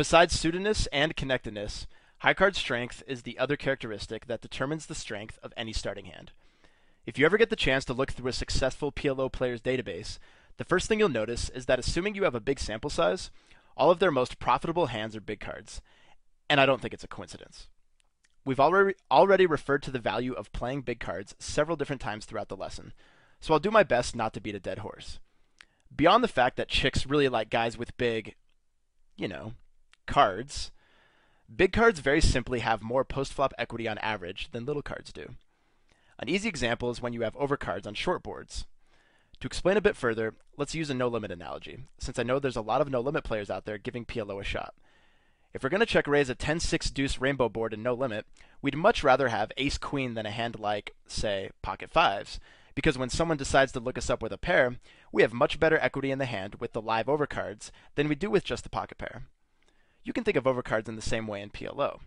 Besides suitedness and connectedness, high card strength is the other characteristic that determines the strength of any starting hand. If you ever get the chance to look through a successful PLO player's database, the first thing you'll notice is that assuming you have a big sample size, all of their most profitable hands are big cards. And I don't think it's a coincidence. We've already already referred to the value of playing big cards several different times throughout the lesson, so I'll do my best not to beat a dead horse. Beyond the fact that chicks really like guys with big, you know, cards, big cards very simply have more post-flop equity on average than little cards do. An easy example is when you have overcards on short boards. To explain a bit further, let's use a no-limit analogy, since I know there's a lot of no-limit players out there giving PLO a shot. If we're going to check raise a 10-6 deuce rainbow board in no limit, we'd much rather have ace-queen than a hand like, say, pocket fives, because when someone decides to look us up with a pair, we have much better equity in the hand with the live overcards than we do with just the pocket pair. You can think of overcards in the same way in PLO.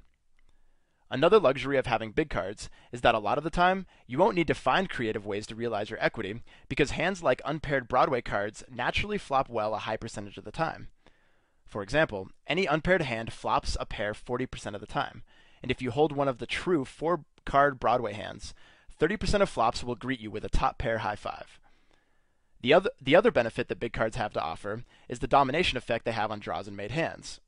Another luxury of having big cards is that a lot of the time, you won't need to find creative ways to realize your equity, because hands like unpaired Broadway cards naturally flop well a high percentage of the time. For example, any unpaired hand flops a pair 40% of the time. And if you hold one of the true four card Broadway hands, 30% of flops will greet you with a top pair high five. The other, the other benefit that big cards have to offer is the domination effect they have on draws and made hands.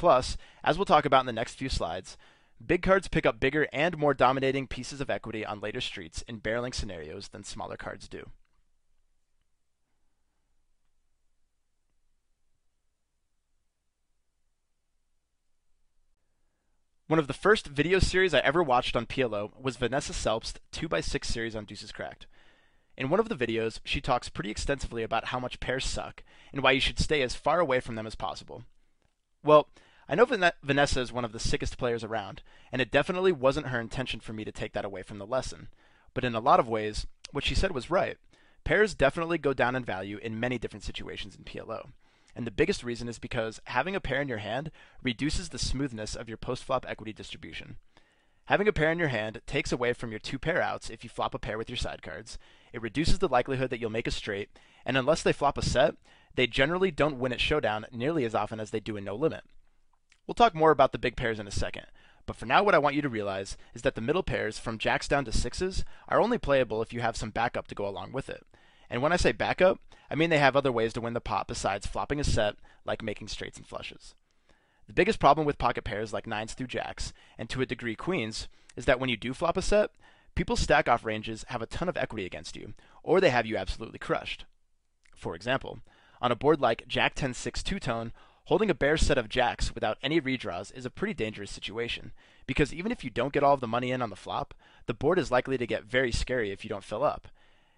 Plus, as we'll talk about in the next few slides, big cards pick up bigger and more dominating pieces of equity on later streets in barreling scenarios than smaller cards do. One of the first video series I ever watched on PLO was Vanessa Selbst's 2x6 series on Deuces Cracked. In one of the videos, she talks pretty extensively about how much pairs suck and why you should stay as far away from them as possible. Well, I know Vanessa is one of the sickest players around, and it definitely wasn't her intention for me to take that away from the lesson. But in a lot of ways, what she said was right. Pairs definitely go down in value in many different situations in PLO. And the biggest reason is because having a pair in your hand reduces the smoothness of your post-flop equity distribution. Having a pair in your hand takes away from your two pair outs if you flop a pair with your side cards. It reduces the likelihood that you'll make a straight, and unless they flop a set, they generally don't win at showdown nearly as often as they do in no limit. We'll talk more about the big pairs in a second, but for now what I want you to realize is that the middle pairs from jacks down to sixes are only playable if you have some backup to go along with it. And when I say backup, I mean they have other ways to win the pot besides flopping a set, like making straights and flushes. The biggest problem with pocket pairs like nines through jacks, and to a degree queens, is that when you do flop a set, people stack off ranges have a ton of equity against you, or they have you absolutely crushed. For example, on a board like Jack 10 6 two tone, holding a bare set of jacks without any redraws is a pretty dangerous situation, because even if you don't get all of the money in on the flop, the board is likely to get very scary if you don't fill up,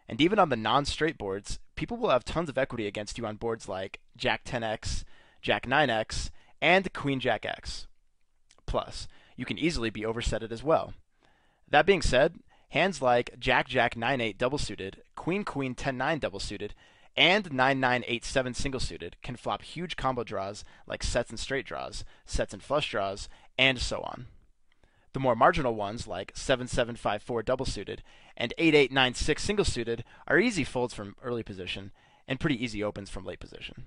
and even on the non-straight boards, people will have tons of equity against you on boards like Jack 10x, Jack 9x, and Queen Jack X. Plus, you can easily be oversetted as well. That being said, hands like Jack Jack 9 8 double suited, Queen Queen 10 9 double suited, and 9 9 8 7 single suited can flop huge combo draws like sets and straight draws, sets and flush draws, and so on. The more marginal ones, like 7754 double suited and 8896 single suited, are easy folds from early position and pretty easy opens from late position.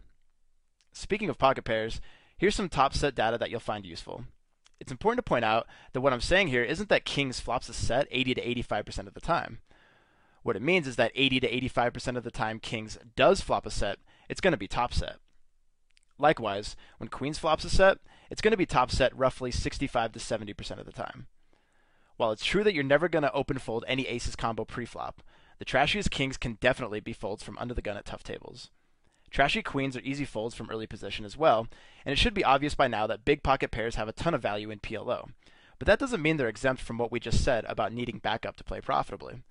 Speaking of pocket pairs, here's some top set data that you'll find useful. It's important to point out that what I'm saying here isn't that kings flops a set 80 to 85% of the time. What it means is that 80 to 85% of the time kings does flop a set, it's going to be top set. Likewise, when queens flops a set, it's going to be top set roughly 65 to 70% of the time. While it's true that you're never going to open fold any aces combo pre-flop, the trashiest kings can definitely be folds from under the gun at tough tables. Trashy queens are easy folds from early position as well, and it should be obvious by now that big pocket pairs have a ton of value in PLO. But that doesn't mean they're exempt from what we just said about needing backup to play profitably.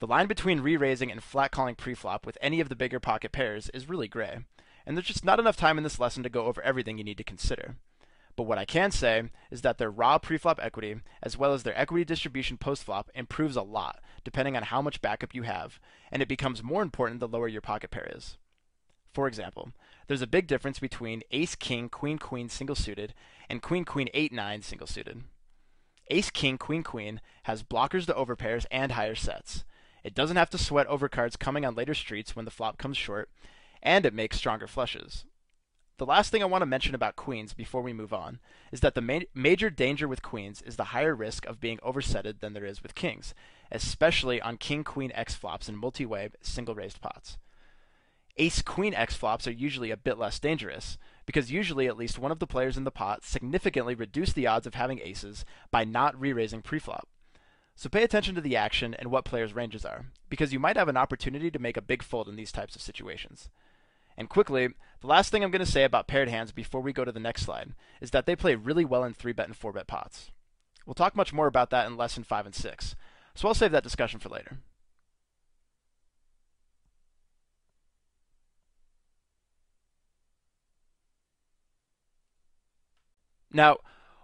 The line between re-raising and flat calling pre-flop with any of the bigger pocket pairs is really gray and there's just not enough time in this lesson to go over everything you need to consider. But what I can say is that their raw preflop equity, as well as their equity distribution postflop, improves a lot depending on how much backup you have, and it becomes more important the lower your pocket pair is. For example, there's a big difference between ace king queen queen single suited and queen queen 8 9 single suited. Ace king queen queen has blockers to overpairs and higher sets. It doesn't have to sweat over cards coming on later streets when the flop comes short, and it makes stronger flushes. the last thing I want to mention about queens before we move on is that the ma- major danger with queens is the higher risk of being oversetted than there is with kings, especially on king queen x flops and multi-way single raised pots. Ace queen x flops are usually a bit less dangerous, because usually at least one of the players in the pot significantly reduce the odds of having aces by not re-raising preflop. So pay attention to the action and what players' ranges are, because you might have an opportunity to make a big fold in these types of situations. And quickly, the last thing I'm going to say about paired hands before we go to the next slide is that they play really well in 3-bet and 4-bet pots. We'll talk much more about that in lesson 5 and 6, so I'll save that discussion for later. Now,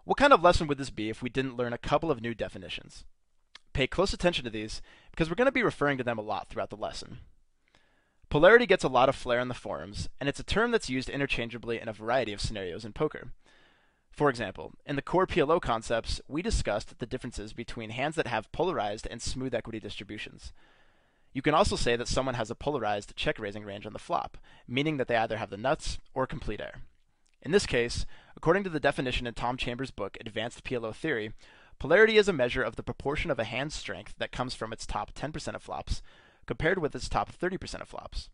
what kind of lesson would this be if we didn't learn a couple of new definitions? Pay close attention to these because we're going to be referring to them a lot throughout the lesson. Polarity gets a lot of flair in the forums, and it's a term that's used interchangeably in a variety of scenarios in poker. For example, in the core PLO concepts, we discussed the differences between hands that have polarized and smooth equity distributions. You can also say that someone has a polarized check raising range on the flop, meaning that they either have the nuts or complete air. In this case, according to the definition in Tom Chambers' book Advanced PLO Theory, polarity is a measure of the proportion of a hand's strength that comes from its top 10% of flops compared with its top 30% of flops.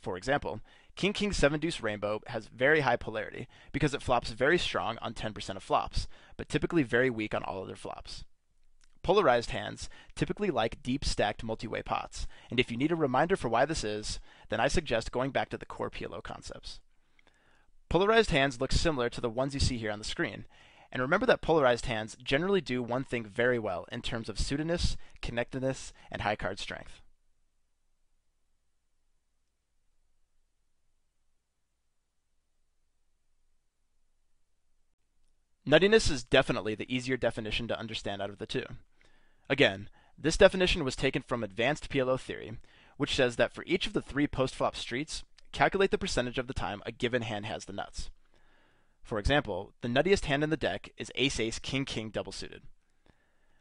For example, King King 7 Deuce Rainbow has very high polarity because it flops very strong on 10% of flops, but typically very weak on all other flops. Polarized hands typically like deep stacked multi-way pots, and if you need a reminder for why this is, then I suggest going back to the core PLO concepts. Polarized hands look similar to the ones you see here on the screen, and remember that polarized hands generally do one thing very well in terms of suitedness, connectedness, and high card strength. Nuttiness is definitely the easier definition to understand out of the two. Again, this definition was taken from advanced PLO theory, which says that for each of the three post-flop streets, calculate the percentage of the time a given hand has the nuts. For example, the nuttiest hand in the deck is ace-ace king-king double suited.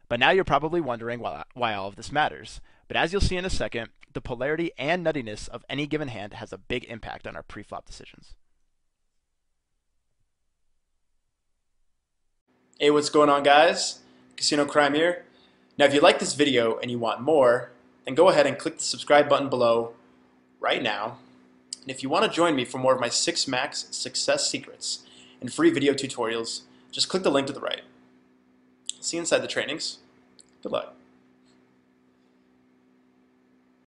But now you're probably wondering why, why all of this matters. But as you'll see in a second, the polarity and nuttiness of any given hand has a big impact on our pre-flop decisions. Hey, what's going on guys? Casino Crime here. Now if you like this video and you want more, then go ahead and click the subscribe button below right now. And if you want to join me for more of my 6 Max success secrets and free video tutorials, just click the link to the right. See you inside the trainings. Good luck.